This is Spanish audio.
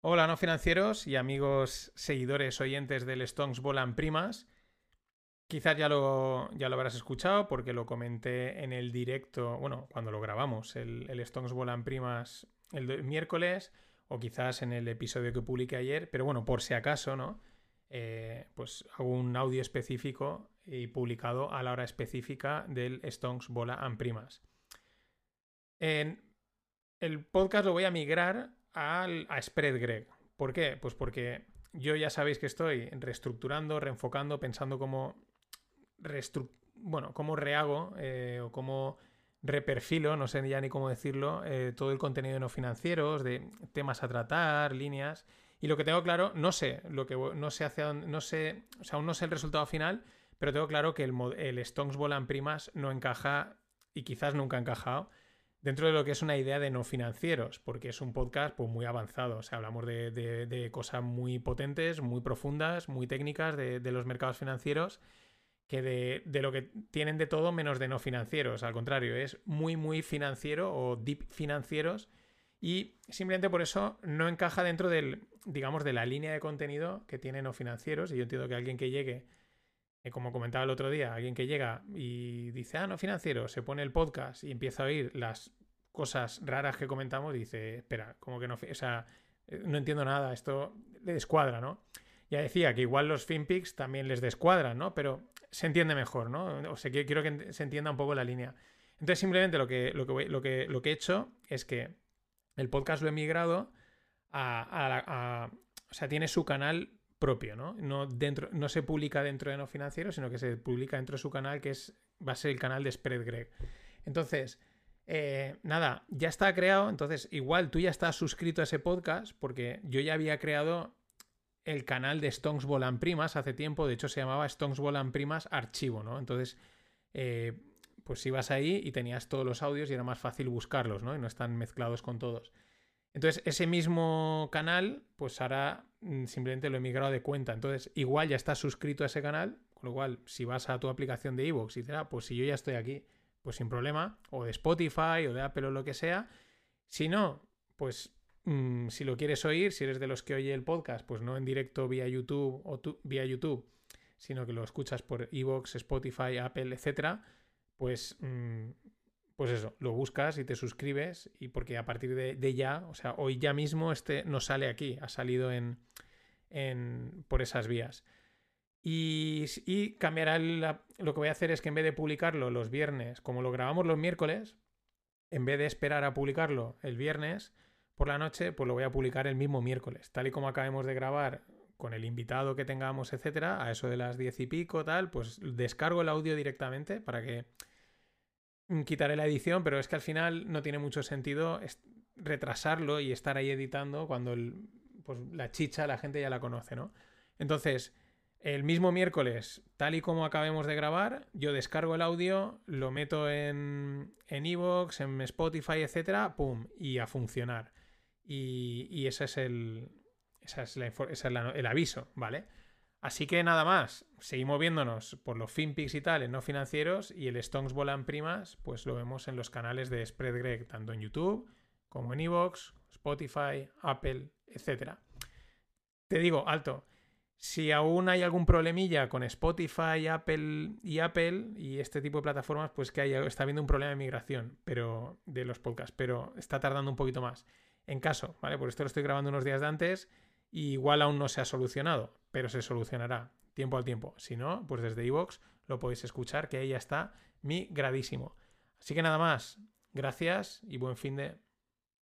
Hola, no financieros y amigos seguidores oyentes del Stonks Volan Primas. Quizás ya lo, ya lo habrás escuchado porque lo comenté en el directo, bueno, cuando lo grabamos, el, el Stonks Volan Primas el, miércoles o quizás en el episodio que publiqué ayer, pero bueno, por si acaso, ¿no? Eh, pues hago un audio específico y publicado a la hora específica del Stonks Bola and Primas. En el podcast lo voy a migrar al, a SpreadGreg. ¿Por qué? Pues porque yo ya sabéis que estoy reestructurando, reenfocando, pensando cómo, bueno, cómo rehago eh, o cómo reperfilo, no sé ya ni cómo decirlo, eh, todo el contenido de no financieros, de temas a tratar, líneas. Y lo que tengo claro, no sé, lo que no sé hacia no sé, o sea, aún no sé el resultado final, pero tengo claro que el, el Stonks Volan Primas no encaja y quizás nunca ha encajado dentro de lo que es una idea de no financieros, porque es un podcast pues, muy avanzado. O sea, hablamos de, cosas muy potentes, muy profundas, muy técnicas de, los mercados financieros, que de, lo que tienen de todo menos de no financieros. Al contrario, es muy, muy financiero o deep financieros. Y simplemente por eso no encaja dentro del, digamos, de la línea de contenido que tiene no financieros. Y yo entiendo que alguien que llegue como comentaba el otro día, alguien que llega y dice, ah, no financiero, se pone el podcast y empieza a oír las cosas raras que comentamos, dice, espera, como que no, o sea, eh, no entiendo nada, esto le descuadra, ¿no? Ya decía que igual los FinPix también les descuadran, ¿no? Pero se entiende mejor, ¿no? O sea, quiero que se entienda un poco la línea. Entonces, simplemente lo que, lo que, lo que, lo que he hecho es que el podcast lo he migrado a, a o sea, tiene su canal propio, ¿no? No, dentro, no se publica dentro de no financiero, sino que se publica dentro de su canal, que es, va a ser el canal de Spread Greg. Entonces, eh, nada, ya está creado. Entonces, igual tú ya estás suscrito a ese podcast, porque yo ya había creado el canal de Stonks Volan Primas hace tiempo. De hecho, se llamaba Stonks Volan Primas Archivo, ¿no? Entonces, eh, pues ibas ahí y tenías todos los audios y era más fácil buscarlos, ¿no? Y no están mezclados con todos. Entonces, ese mismo canal, pues ahora mm, simplemente lo he migrado de cuenta. Entonces, igual ya estás suscrito a ese canal, con lo cual, si vas a tu aplicación de iVoox y dices, ah, pues si yo ya estoy aquí, pues sin problema, o de Spotify o de Apple o lo que sea. Si no, pues mm, si lo quieres oír, si eres de los que oye el podcast, pues no en directo vía YouTube o vía YouTube, sino que lo escuchas por iVoox, Spotify, Apple, etcétera, pues mm, pues eso, lo buscas y te suscribes y porque a partir de, ya, o sea, hoy ya mismo este no sale aquí, ha salido en, por esas vías. Y, y cambiará lo que voy a hacer es que en vez de publicarlo los viernes, como lo grabamos los miércoles, en vez de esperar a publicarlo el viernes por la noche, pues lo voy a publicar el mismo miércoles, tal y como acabemos de grabar con el invitado que tengamos, etcétera, a eso de las diez y pico, tal, pues descargo el audio directamente para que quitaré la edición, pero es que al final no tiene mucho sentido retrasarlo y estar ahí editando cuando pues, la chicha la gente ya la conoce, ¿no? Entonces, el mismo miércoles, tal y como acabemos de grabar, yo descargo el audio, lo meto en en Evox, en Spotify, etcétera, pum, y a funcionar. Y, ese es el, esa es, el aviso, ¿vale? Así que nada más, seguimos viéndonos por los FinPix y tal en no financieros y el Stonks Volan Primas, pues lo vemos en los canales de SpreadGreg, tanto en YouTube como en Evox, Spotify, Apple, etc. Te digo, alto, si aún hay algún problemilla con Spotify, Apple y Apple y este tipo de plataformas, pues que está habiendo un problema de migración pero, de los podcasts, pero está tardando un poquito más. En caso, ¿vale? Por esto lo estoy grabando unos días de antes igual aún no se ha solucionado, pero se solucionará tiempo al tiempo. Si no, pues desde iVoox lo podéis escuchar, que ahí ya está mi gradísimo. Así que nada más, gracias y buen fin de...